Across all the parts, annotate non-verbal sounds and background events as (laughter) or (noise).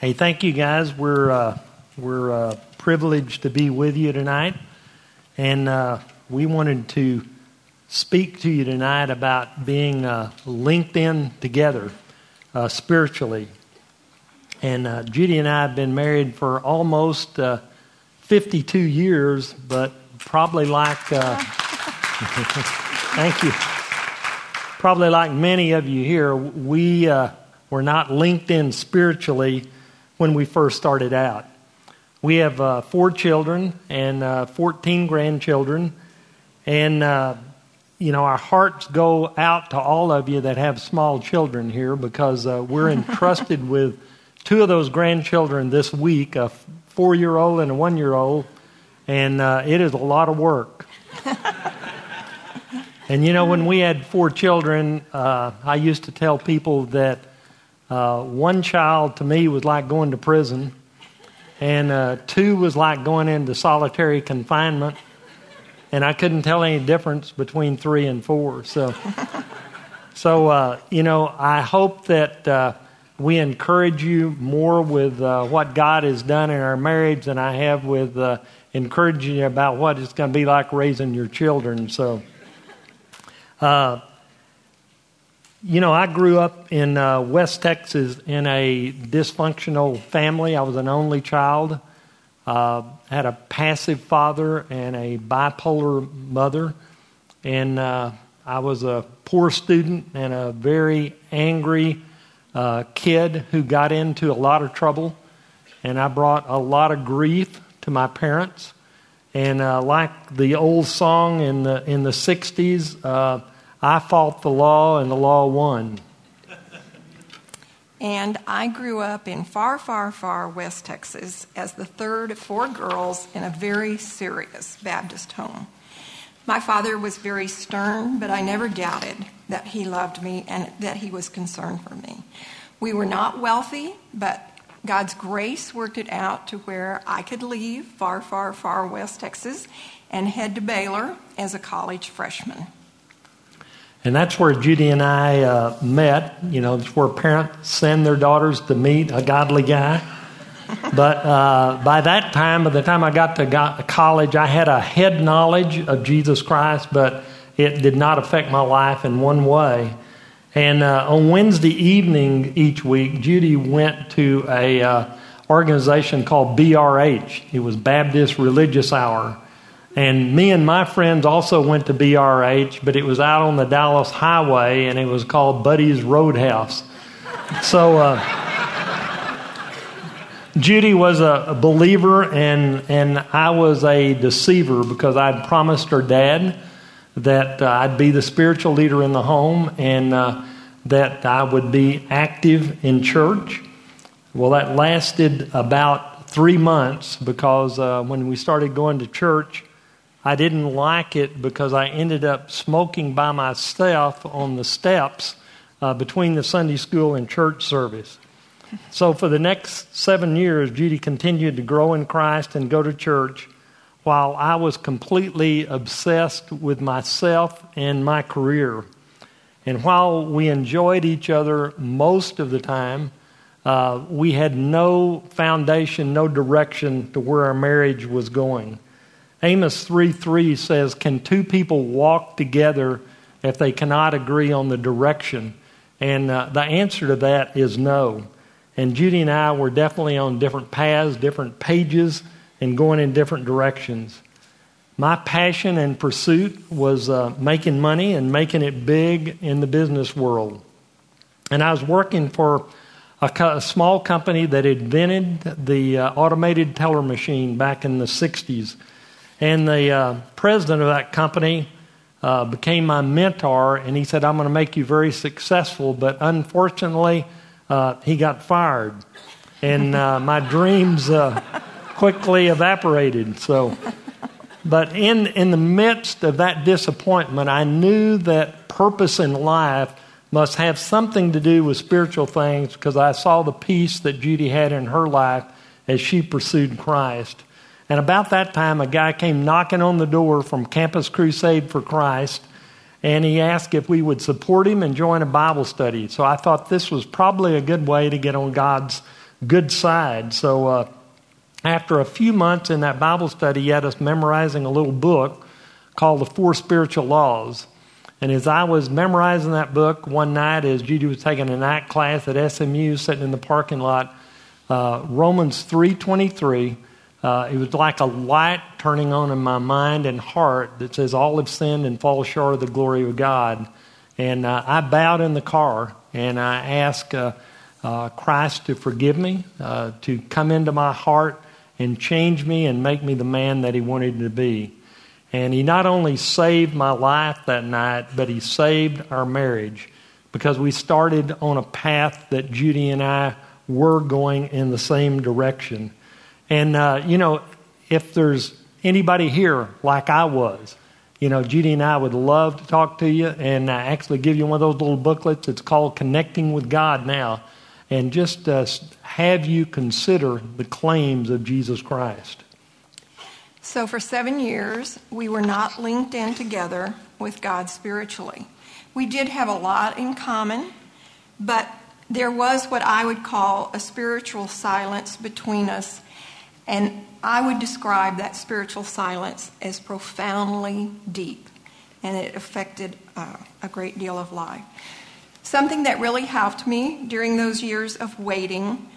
Hey, thank you guys. We're uh, we're uh, privileged to be with you tonight, and uh, we wanted to speak to you tonight about being uh, linked in together uh, spiritually. And uh, Judy and I have been married for almost 52 years, but probably like (laughs) thank you. Probably like many of you here, we were not linked in spiritually when we first started out. We have uh, four children and uh, 14 grandchildren, and uh, you know, our hearts go out to all of you that have small children here because uh, we're entrusted (laughs) with two of those grandchildren this week a four year old and a one year old, and uh, it is a lot of work. (laughs) and you know, when we had four children, uh, I used to tell people that uh, one child to me was like going to prison, and uh, two was like going into solitary confinement, and I couldn't tell any difference between three and four. So, (laughs) so uh, you know, I hope that uh, we encourage you more with uh, what God has done in our marriage than I have with uh, encouraging you about what it's going to be like raising your children. So. You know, I grew up in uh, West Texas in a dysfunctional family. I was an only child. Uh, had a passive father and a bipolar mother, and uh, I was a poor student and a very angry uh, kid who got into a lot of trouble, and I brought a lot of grief to my parents. And uh, like the old song in the in the '60s I fought the law and the law won. And I grew up in far, far, far West Texas as the third of four girls in a very serious Baptist home. My father was very stern, but I never doubted that he loved me and that he was concerned for me. We were not wealthy, but God's grace worked it out to where I could leave far, far, far West Texas and head to Baylor as a college freshman. And that's where Judy and I uh, met. You know, it's where parents send their daughters to meet a godly guy. But uh, by that time, by the time I got to college, I had a head knowledge of Jesus Christ, but it did not affect my life in one way. And uh, on Wednesday evening each week, Judy went to a uh, organization called BRH. It was Baptist Religious Hour. And me and my friends also went to BRH, but it was out on the Dallas Highway and it was called Buddy's Roadhouse. So uh, Judy was a, believer and, and I was a deceiver because I'd promised her dad that uh, I'd be the spiritual leader in the home and uh, that I would be active in church. Well, that lasted about three months because uh, when we started going to church, I didn't like it because I ended up smoking by myself on the steps uh, between the Sunday school and church service. So for the next seven years, Judy continued to grow in Christ and go to church while I was completely obsessed with myself and my career. And while we enjoyed each other most of the time, uh, we had no foundation, no direction to where our marriage was going. Amos 3 3 says, Can two people walk together if they cannot agree on the direction? And uh, the answer to that is no. And Judy and I were definitely on different paths, different pages, and going in different directions. My passion and pursuit was uh, making money and making it big in the business world. And I was working for a, co- a small company that invented the uh, automated teller machine back in the 60s. And the uh, president of that company uh, became my mentor, and he said, I'm going to make you very successful. But unfortunately, uh, he got fired. And uh, my dreams uh, quickly evaporated. So, but in, in the midst of that disappointment, I knew that purpose in life must have something to do with spiritual things because I saw the peace that Judy had in her life as she pursued Christ. And about that time, a guy came knocking on the door from Campus Crusade for Christ, and he asked if we would support him and join a Bible study. So I thought this was probably a good way to get on God's good side. So uh, after a few months in that Bible study, he had us memorizing a little book called The Four Spiritual Laws. And as I was memorizing that book one night, as Judy was taking a night class at SMU, sitting in the parking lot, uh, Romans three twenty three. Uh, it was like a light turning on in my mind and heart that says, All have sinned and fall short of the glory of God. And uh, I bowed in the car and I asked uh, uh, Christ to forgive me, uh, to come into my heart and change me and make me the man that He wanted to be. And He not only saved my life that night, but He saved our marriage because we started on a path that Judy and I were going in the same direction. And, uh, you know, if there's anybody here like I was, you know, Judy and I would love to talk to you and uh, actually give you one of those little booklets. It's called Connecting with God Now. And just uh, have you consider the claims of Jesus Christ. So, for seven years, we were not linked in together with God spiritually. We did have a lot in common, but there was what I would call a spiritual silence between us. And I would describe that spiritual silence as profoundly deep, and it affected uh, a great deal of life. Something that really helped me during those years of waiting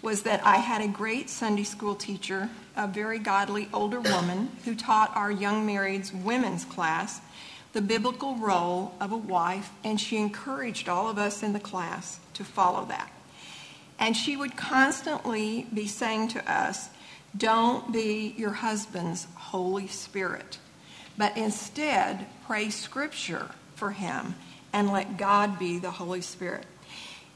was that I had a great Sunday school teacher, a very godly older woman, who taught our young marrieds women's class the biblical role of a wife, and she encouraged all of us in the class to follow that. And she would constantly be saying to us, Don't be your husband's Holy Spirit, but instead pray Scripture for him and let God be the Holy Spirit.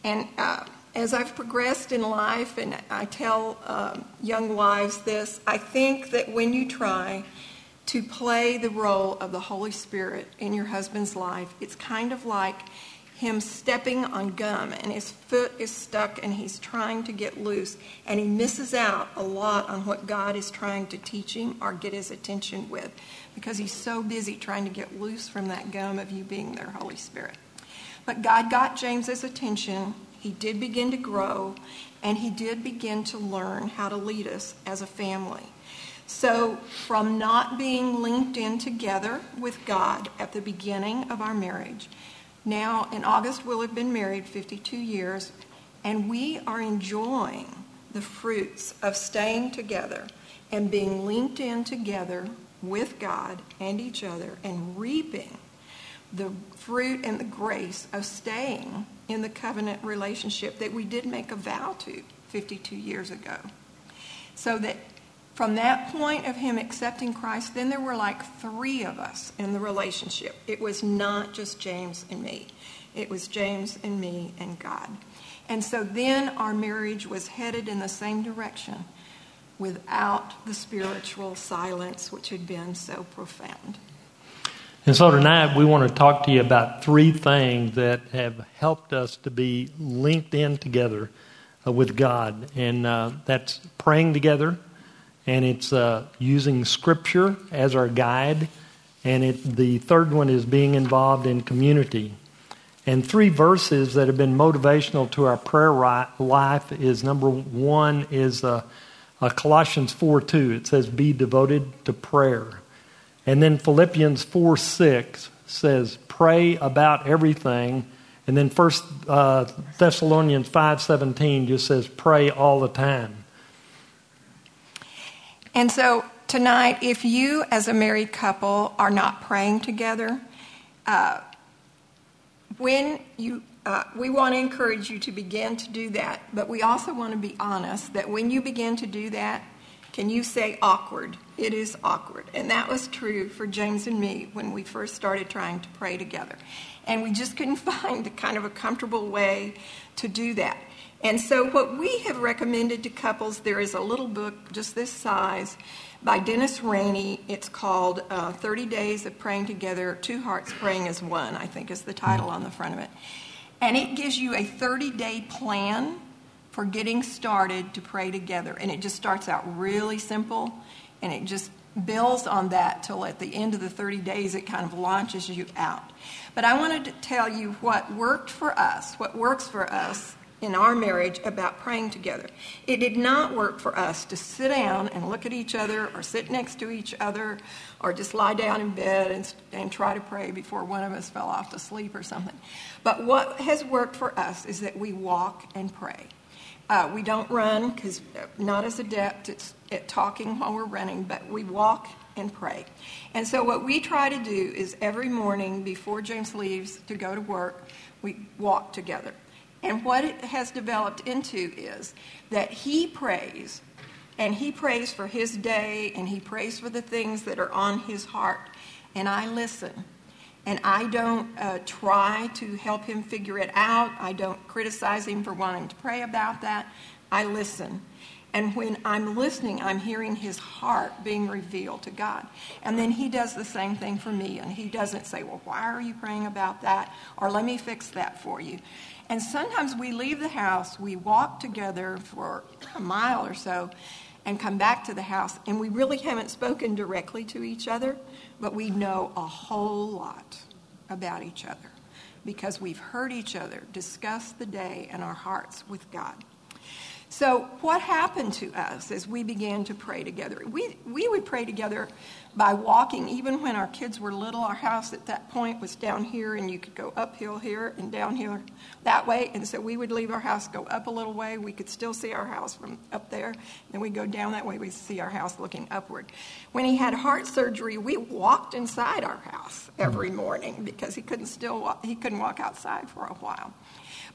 And uh, as I've progressed in life, and I tell uh, young wives this, I think that when you try to play the role of the Holy Spirit in your husband's life, it's kind of like him stepping on gum and his foot is stuck and he's trying to get loose and he misses out a lot on what God is trying to teach him or get his attention with because he's so busy trying to get loose from that gum of you being their Holy Spirit. But God got James's attention. He did begin to grow and he did begin to learn how to lead us as a family. So, from not being linked in together with God at the beginning of our marriage, now, in August, we'll have been married 52 years, and we are enjoying the fruits of staying together and being linked in together with God and each other and reaping the fruit and the grace of staying in the covenant relationship that we did make a vow to 52 years ago. So that from that point of him accepting Christ, then there were like three of us in the relationship. It was not just James and me, it was James and me and God. And so then our marriage was headed in the same direction without the spiritual silence which had been so profound. And so tonight we want to talk to you about three things that have helped us to be linked in together uh, with God. And uh, that's praying together, and it's uh, using Scripture as our guide. And it, the third one is being involved in community. And three verses that have been motivational to our prayer life is number one is uh, uh, Colossians 4 2. It says, Be devoted to prayer. And then Philippians 4 6 says, Pray about everything. And then First uh, Thessalonians 5:17 just says pray all the time. And so tonight, if you, as a married couple, are not praying together, uh, when you, uh, we want to encourage you to begin to do that, but we also want to be honest that when you begin to do that, can you say awkward? It is awkward. And that was true for James and me when we first started trying to pray together. And we just couldn't (laughs) find a kind of a comfortable way to do that. And so, what we have recommended to couples, there is a little book just this size by Dennis Rainey. It's called uh, 30 Days of Praying Together, Two Hearts Praying as One, I think is the title on the front of it. And it gives you a 30 day plan for getting started to pray together. And it just starts out really simple and it just builds on that till at the end of the 30 days it kind of launches you out. But I wanted to tell you what worked for us, what works for us in our marriage about praying together. It did not work for us to sit down and look at each other or sit next to each other or just lie down in bed and, and try to pray before one of us fell off to sleep or something. But what has worked for us is that we walk and pray. Uh, we don't run because uh, not as adept at, at talking while we're running, but we walk and pray. And so, what we try to do is every morning before James leaves to go to work, we walk together. And what it has developed into is that he prays, and he prays for his day, and he prays for the things that are on his heart. And I listen. And I don't uh, try to help him figure it out. I don't criticize him for wanting to pray about that. I listen. And when I'm listening, I'm hearing his heart being revealed to God. And then he does the same thing for me. And he doesn't say, Well, why are you praying about that? Or let me fix that for you. And sometimes we leave the house, we walk together for a mile or so, and come back to the house, and we really haven't spoken directly to each other, but we know a whole lot about each other because we've heard each other discuss the day and our hearts with God. So, what happened to us as we began to pray together? We, we would pray together by walking, even when our kids were little. Our house at that point was down here, and you could go uphill here and down here that way. And so we would leave our house, go up a little way. We could still see our house from up there. Then we'd go down that way, we'd see our house looking upward. When he had heart surgery, we walked inside our house every hmm. morning because he couldn't still walk, he couldn't walk outside for a while.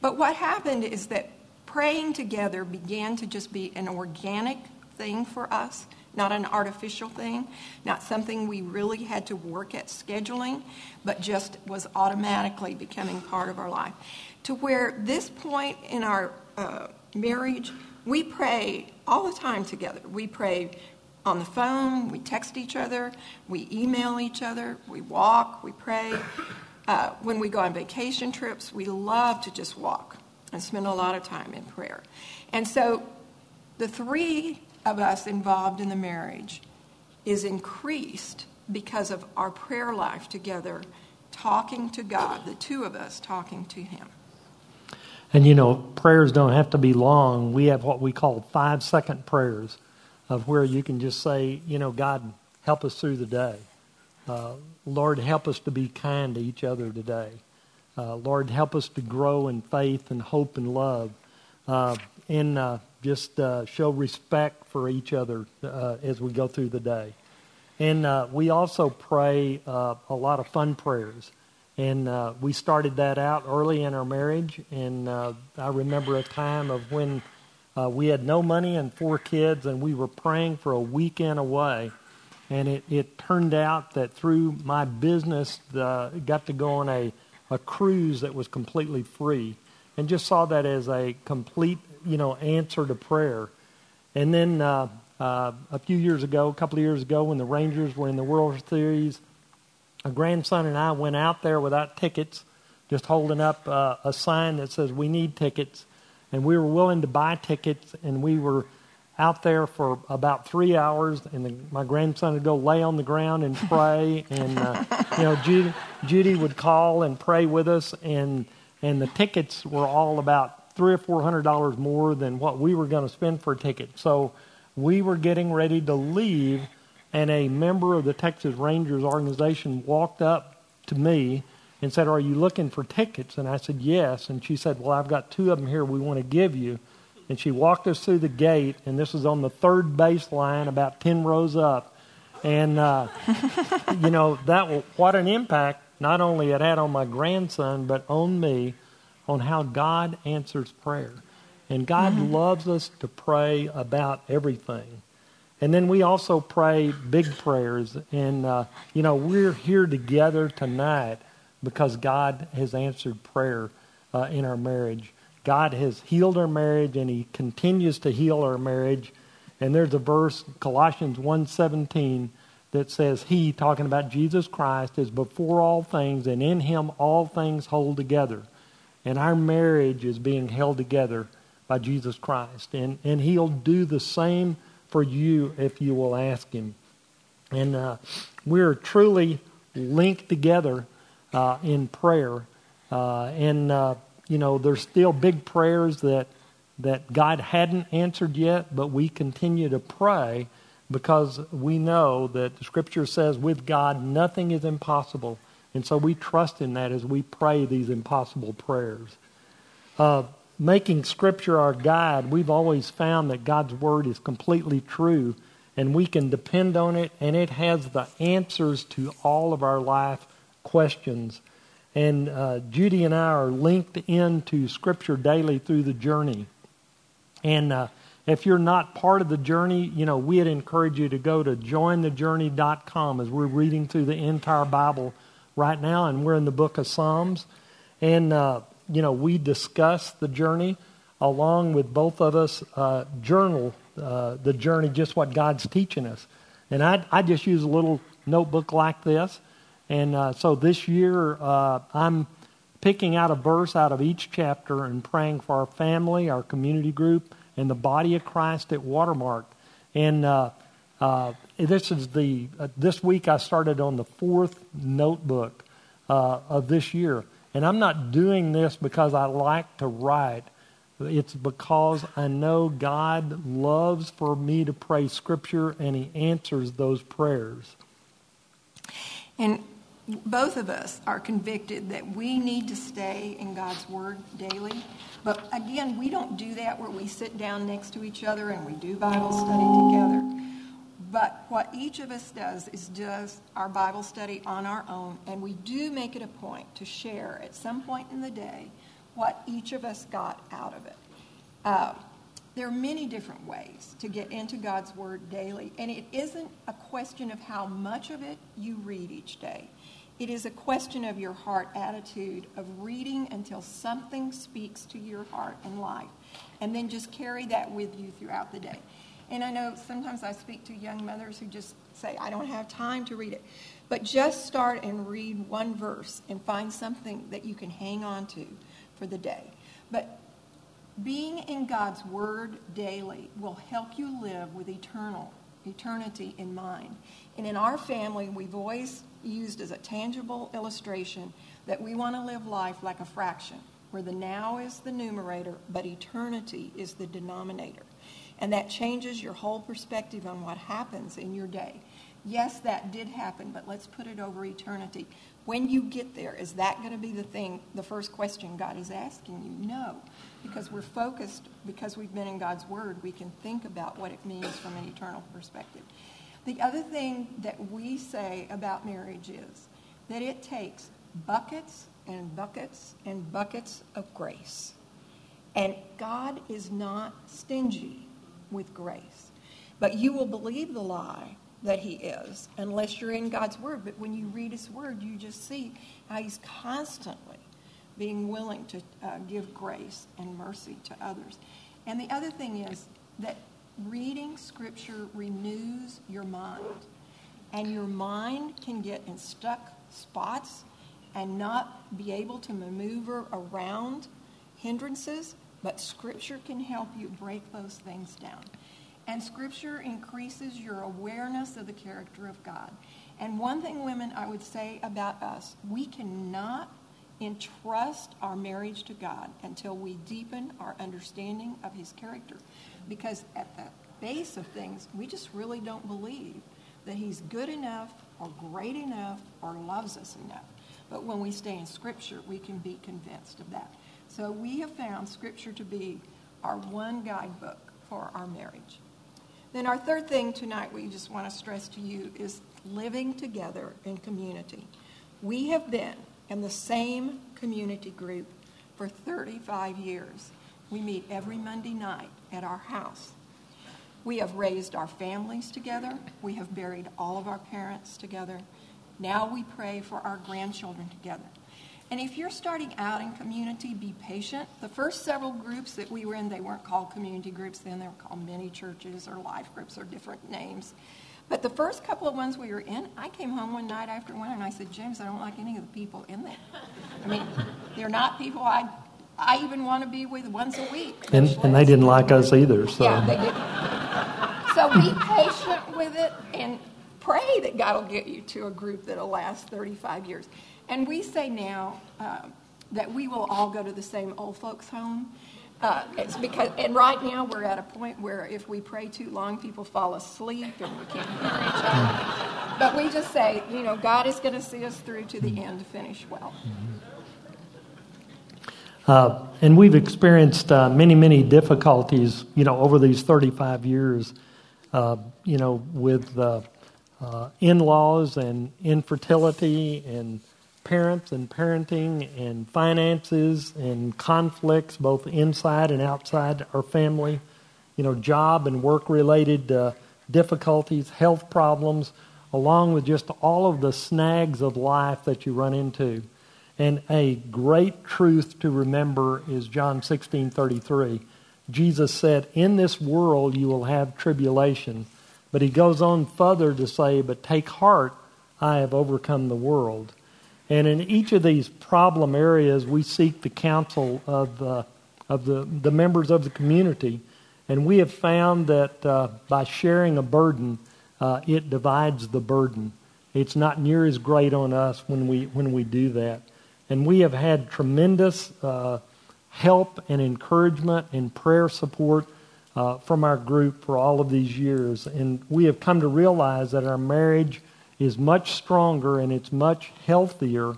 But what happened is that praying together began to just be an organic thing for us, not an artificial thing, not something we really had to work at scheduling, but just was automatically becoming part of our life. To where this point in our uh, marriage, we pray all the time together. We pray on the phone, we text each other, we email each other, we walk, we pray. Uh, when we go on vacation trips, we love to just walk and spend a lot of time in prayer. And so the three of us involved in the marriage is increased because of our prayer life together, talking to God, the two of us talking to Him. And you know, prayers don't have to be long. We have what we call five second prayers, of where you can just say, you know, God, help us through the day. Uh, Lord, help us to be kind to each other today. Uh, Lord, help us to grow in faith and hope and love, uh, and uh, just uh, show respect for each other uh, as we go through the day. And uh, we also pray a lot of fun prayers. And we started that out early in our marriage. And I remember a time of when we had no money and four kids, and we were praying for a weekend away. And it, it turned out that through my business, got to go on a a cruise that was completely free and just saw that as a complete, you know, answer to prayer. And then uh, uh, a few years ago, a couple of years ago, when the Rangers were in the World Series, a grandson and I went out there without tickets, just holding up uh, a sign that says, We need tickets. And we were willing to buy tickets, and we were out there for about three hours, and the, my grandson would go lay on the ground and pray, (laughs) and uh, you know Judy, Judy would call and pray with us, and and the tickets were all about three or four hundred dollars more than what we were going to spend for a ticket. So we were getting ready to leave, and a member of the Texas Rangers organization walked up to me and said, "Are you looking for tickets?" And I said, "Yes." And she said, "Well, I've got two of them here. We want to give you." And she walked us through the gate, and this was on the third baseline, about 10 rows up. And, uh, (laughs) you know, that what an impact not only it had on my grandson, but on me, on how God answers prayer. And God mm-hmm. loves us to pray about everything. And then we also pray big prayers. And, uh, you know, we're here together tonight because God has answered prayer uh, in our marriage. God has healed our marriage and he continues to heal our marriage. And there's a verse, Colossians 1:17, that says he, talking about Jesus Christ, is before all things, and in him all things hold together. And our marriage is being held together by Jesus Christ. And, and he'll do the same for you if you will ask him. And uh, we're truly linked together uh, in prayer. Uh, and uh, you know, there's still big prayers that that God hadn't answered yet, but we continue to pray because we know that the Scripture says with God nothing is impossible, and so we trust in that as we pray these impossible prayers. Uh, making Scripture our guide, we've always found that God's Word is completely true, and we can depend on it, and it has the answers to all of our life questions. And uh, Judy and I are linked into Scripture daily through the journey. And uh, if you're not part of the journey, you know, we'd encourage you to go to jointhejourney.com as we're reading through the entire Bible right now, and we're in the book of Psalms. And, uh, you know, we discuss the journey along with both of us, uh, journal uh, the journey, just what God's teaching us. And I, I just use a little notebook like this. And uh, so this year, uh, I'm picking out a verse out of each chapter and praying for our family, our community group, and the body of Christ at Watermark. And uh, uh, this is the uh, this week I started on the fourth notebook uh, of this year, and I'm not doing this because I like to write. It's because I know God loves for me to pray Scripture, and He answers those prayers. And both of us are convicted that we need to stay in God's Word daily. But again, we don't do that where we sit down next to each other and we do Bible study together. But what each of us does is does our Bible study on our own, and we do make it a point to share at some point in the day what each of us got out of it. Uh, there are many different ways to get into God's Word daily, and it isn't a question of how much of it you read each day. It is a question of your heart attitude of reading until something speaks to your heart and life, and then just carry that with you throughout the day. And I know sometimes I speak to young mothers who just say, I don't have time to read it. But just start and read one verse and find something that you can hang on to for the day. But being in God's Word daily will help you live with eternal eternity in mind. And in our family, we've always used as a tangible illustration that we want to live life like a fraction, where the now is the numerator, but eternity is the denominator. And that changes your whole perspective on what happens in your day. Yes, that did happen, but let's put it over eternity. When you get there, is that going to be the thing, the first question God is asking you? No, because we're focused, because we've been in God's Word, we can think about what it means from an eternal perspective. The other thing that we say about marriage is that it takes buckets and buckets and buckets of grace. And God is not stingy with grace. But you will believe the lie that he is unless you're in God's word. But when you read his word, you just see how he's constantly being willing to uh, give grace and mercy to others. And the other thing is that reading scripture renews your mind. And your mind can get in stuck spots and not be able to maneuver around hindrances, but scripture can help you break those things down. And scripture increases your awareness of the character of God. And one thing, women, I would say about us, we cannot entrust our marriage to God until we deepen our understanding of his character because at the base of things, we just really don't believe that He's good enough or great enough or loves us enough. But when we stay in Scripture, we can be convinced of that. So we have found Scripture to be our one guidebook for our marriage. Then our third thing tonight we just want to stress to you is living together in community. We have been in the same community group for 35 years. We meet every Monday night at our house. We have raised our families together. We have buried all of our parents together. Now we pray for our grandchildren together. And if you're starting out in community, be patient. The first several groups that we were in, they weren't called community groups then, they were called mini churches or life groups or different names. But the first couple of ones we were in, I came home one night after one and I said, James, I don't like any of the people in there. I mean, they're not people I I even want to be with once a week. And, and they didn't like us either. So. Yeah, they didn't. So be patient with it and pray that God will get you to a group that'll last 35 years. And we say now, uh, that we will all go to the same old folks' home. Uh, it's because, and right now we're at a point where if we pray too long, people fall asleep and we can't hear each other. But we just say, you know, God is going to see us through to the end to finish well. Uh, and we've experienced uh, many, many difficulties, you know, over these 35 years, uh, you know, with uh, uh, in laws and infertility and parents and parenting and finances and conflicts both inside and outside our family, you know, job and work related uh, difficulties, health problems, along with just all of the snags of life that you run into. And a great truth to remember is John 16:33. Jesus said, "In this world you will have tribulation." But he goes on further to say, "But take heart, I have overcome the world." And in each of these problem areas, we seek the counsel of, uh, of the, the members of the community. And we have found that uh, by sharing a burden, uh, it divides the burden. It's not near as great on us when we, when we do that. And we have had tremendous uh, help and encouragement and prayer support uh, from our group for all of these years. And we have come to realize that our marriage is much stronger and it's much healthier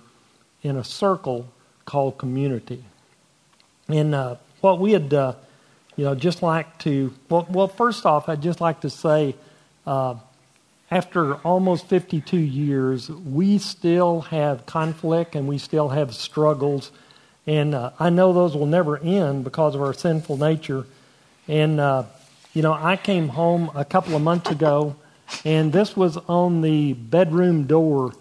in a circle called community. And uh, what we had, uh, you know, just like to, well, well, first off, I'd just like to say, uh, after almost 52 years, we still have conflict and we still have struggles. And uh, I know those will never end because of our sinful nature. And, uh, you know, I came home a couple of months ago and this was on the bedroom door.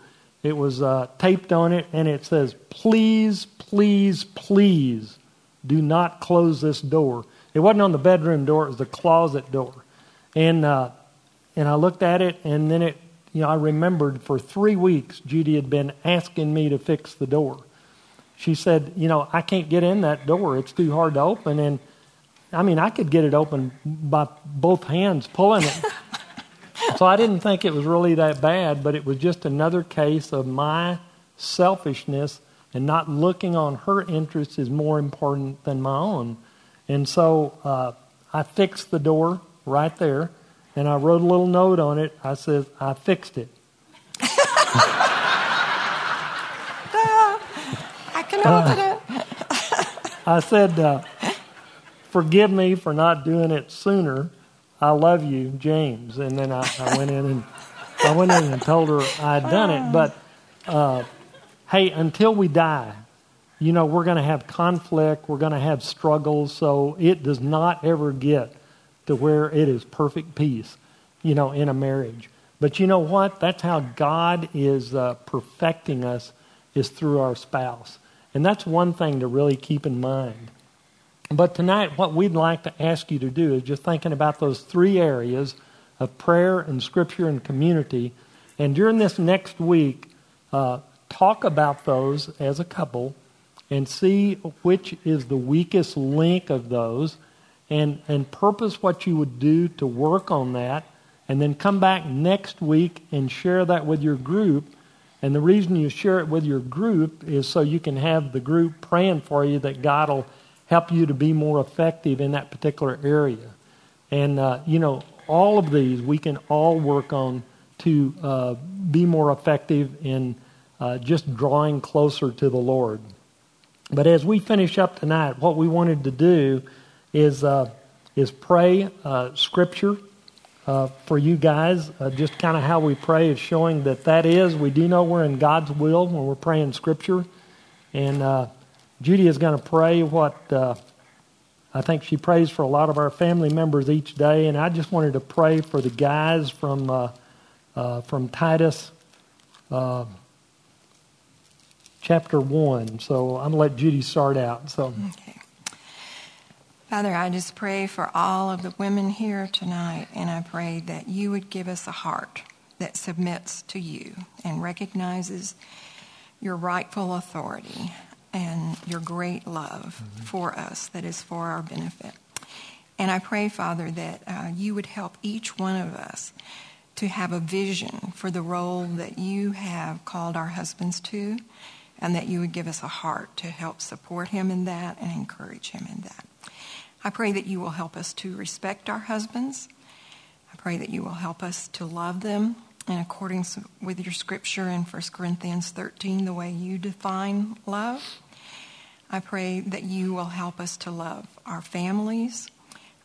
It was uh, taped on it, and it says, Please, please, please do not close this door. It wasn't on the bedroom door, it was the closet door. And, uh, and I looked at it, and then it, you know, I remembered for three weeks Judy had been asking me to fix the door. She said, You know, I can't get in that door, it's too hard to open. And I mean, I could get it open by both hands pulling it. (laughs) So I didn't think it was really that bad, but it was just another case of my selfishness and not looking on her interests as more important than my own. And so uh, I fixed the door right there, and I wrote a little note on it. I said, I fixed it. (laughs) I can open it. I said, uh, forgive me for not doing it sooner. I love you, James. And then I, I went in and I went in and told her I'd done it. But uh, hey, until we die, you know, we're going to have conflict, we're going to have struggles. So it does not ever get to where it is perfect peace, you know, in a marriage. But you know what? That's how God is uh, perfecting us is through our spouse. And that's one thing to really keep in mind. But tonight, what we'd like to ask you to do is just thinking about those three areas of prayer and scripture and community. And during this next week, uh, talk about those as a couple and see which is the weakest link of those and, and purpose what you would do to work on that. And then come back next week and share that with your group. And the reason you share it with your group is so you can have the group praying for you that God will help you to be more effective in that particular area. And, uh, you know, all of these we can all work on to uh, be more effective in uh, just drawing closer to the Lord. But as we finish up tonight, what we wanted to do is, uh, is pray uh, Scripture. Uh, for you guys, just kind of how we pray is showing that that is, we do know we're in God's will when we're praying Scripture. And Judy is going to pray what uh, I think she prays for a lot of our family members each day, and I just wanted to pray for the guys from uh, uh, from Titus uh, chapter one. So I'm going to let Judy start out. So. Okay. Father, I just pray for all of the women here tonight, and I pray that you would give us a heart that submits to you and recognizes your rightful authority and your great love mm-hmm. for us that is for our benefit. And I pray, Father, that uh, you would help each one of us to have a vision for the role that you have called our husbands to, and that you would give us a heart to help support him in that and encourage him in that. I pray that you will help us to respect our husbands. I pray that you will help us to love them in accordance with your scripture in 1 Corinthians 13, the way you define love. I pray that you will help us to love our families.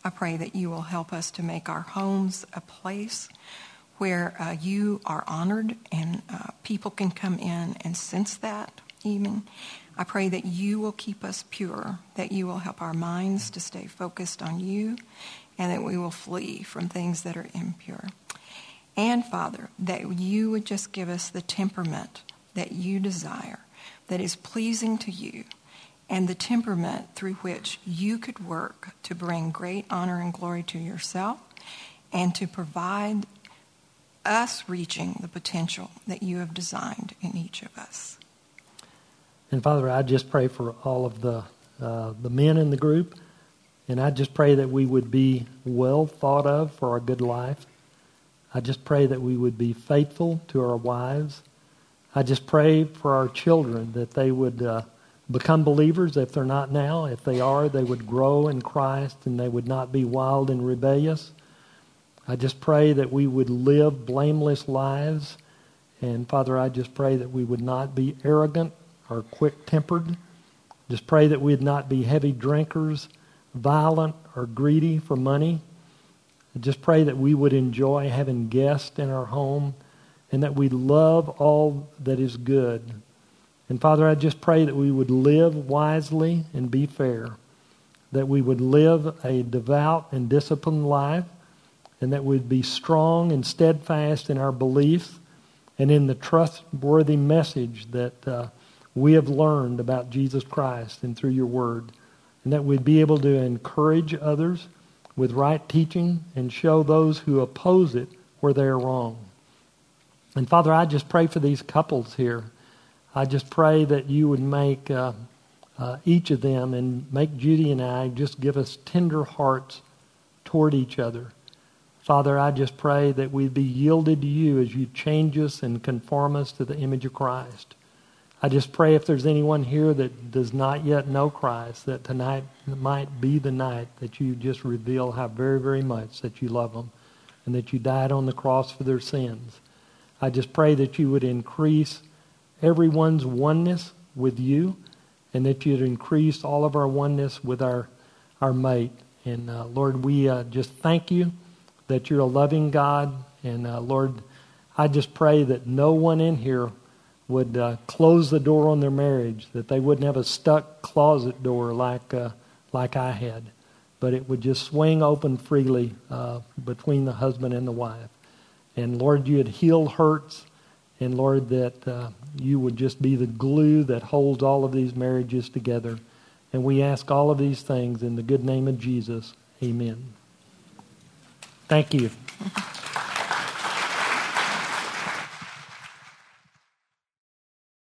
I pray that you will help us to make our homes a place where uh, you are honored and uh, people can come in and sense that even. I pray that you will keep us pure, that you will help our minds to stay focused on you, and that we will flee from things that are impure. And Father, that you would just give us the temperament that you desire, that is pleasing to you, and the temperament through which you could work to bring great honor and glory to yourself and to provide us reaching the potential that you have designed in each of us. And Father, I just pray for all of the uh, the men in the group, and I just pray that we would be well thought of for our good life. I just pray that we would be faithful to our wives. I just pray for our children that they would uh, become believers if they're not now. If they are, they would grow in Christ and they would not be wild and rebellious. I just pray that we would live blameless lives. And Father, I just pray that we would not be arrogant or quick tempered. Just pray that we'd not be heavy drinkers, violent, or greedy for money. Just pray that we would enjoy having guests in our home and that we love all that is good. And Father, I just pray that we would live wisely and be fair, that we would live a devout and disciplined life, and that we'd be strong and steadfast in our beliefs and in the trustworthy message that uh, we have learned about Jesus Christ and through your word, and that we'd be able to encourage others with right teaching and show those who oppose it where they are wrong. And Father, I just pray for these couples here. I just pray that you would make uh, uh, each of them and make Judy and I just give us tender hearts toward each other. Father, I just pray that we'd be yielded to you as you change us and conform us to the image of Christ. I just pray if there's anyone here that does not yet know Christ, that tonight might be the night that you just reveal how very, very much that you love them and that you died on the cross for their sins. I just pray that you would increase everyone's oneness with you and that you'd increase all of our oneness with our, our mate. And uh, Lord, we uh, just thank you that you're a loving God. And uh, Lord, I just pray that no one in here would uh, close the door on their marriage, that they wouldn't have a stuck closet door like, uh, like I had, but it would just swing open freely uh, between the husband and the wife. And Lord, you had healed hurts, and Lord, that uh, you would just be the glue that holds all of these marriages together. And we ask all of these things in the good name of Jesus. Amen. Thank you.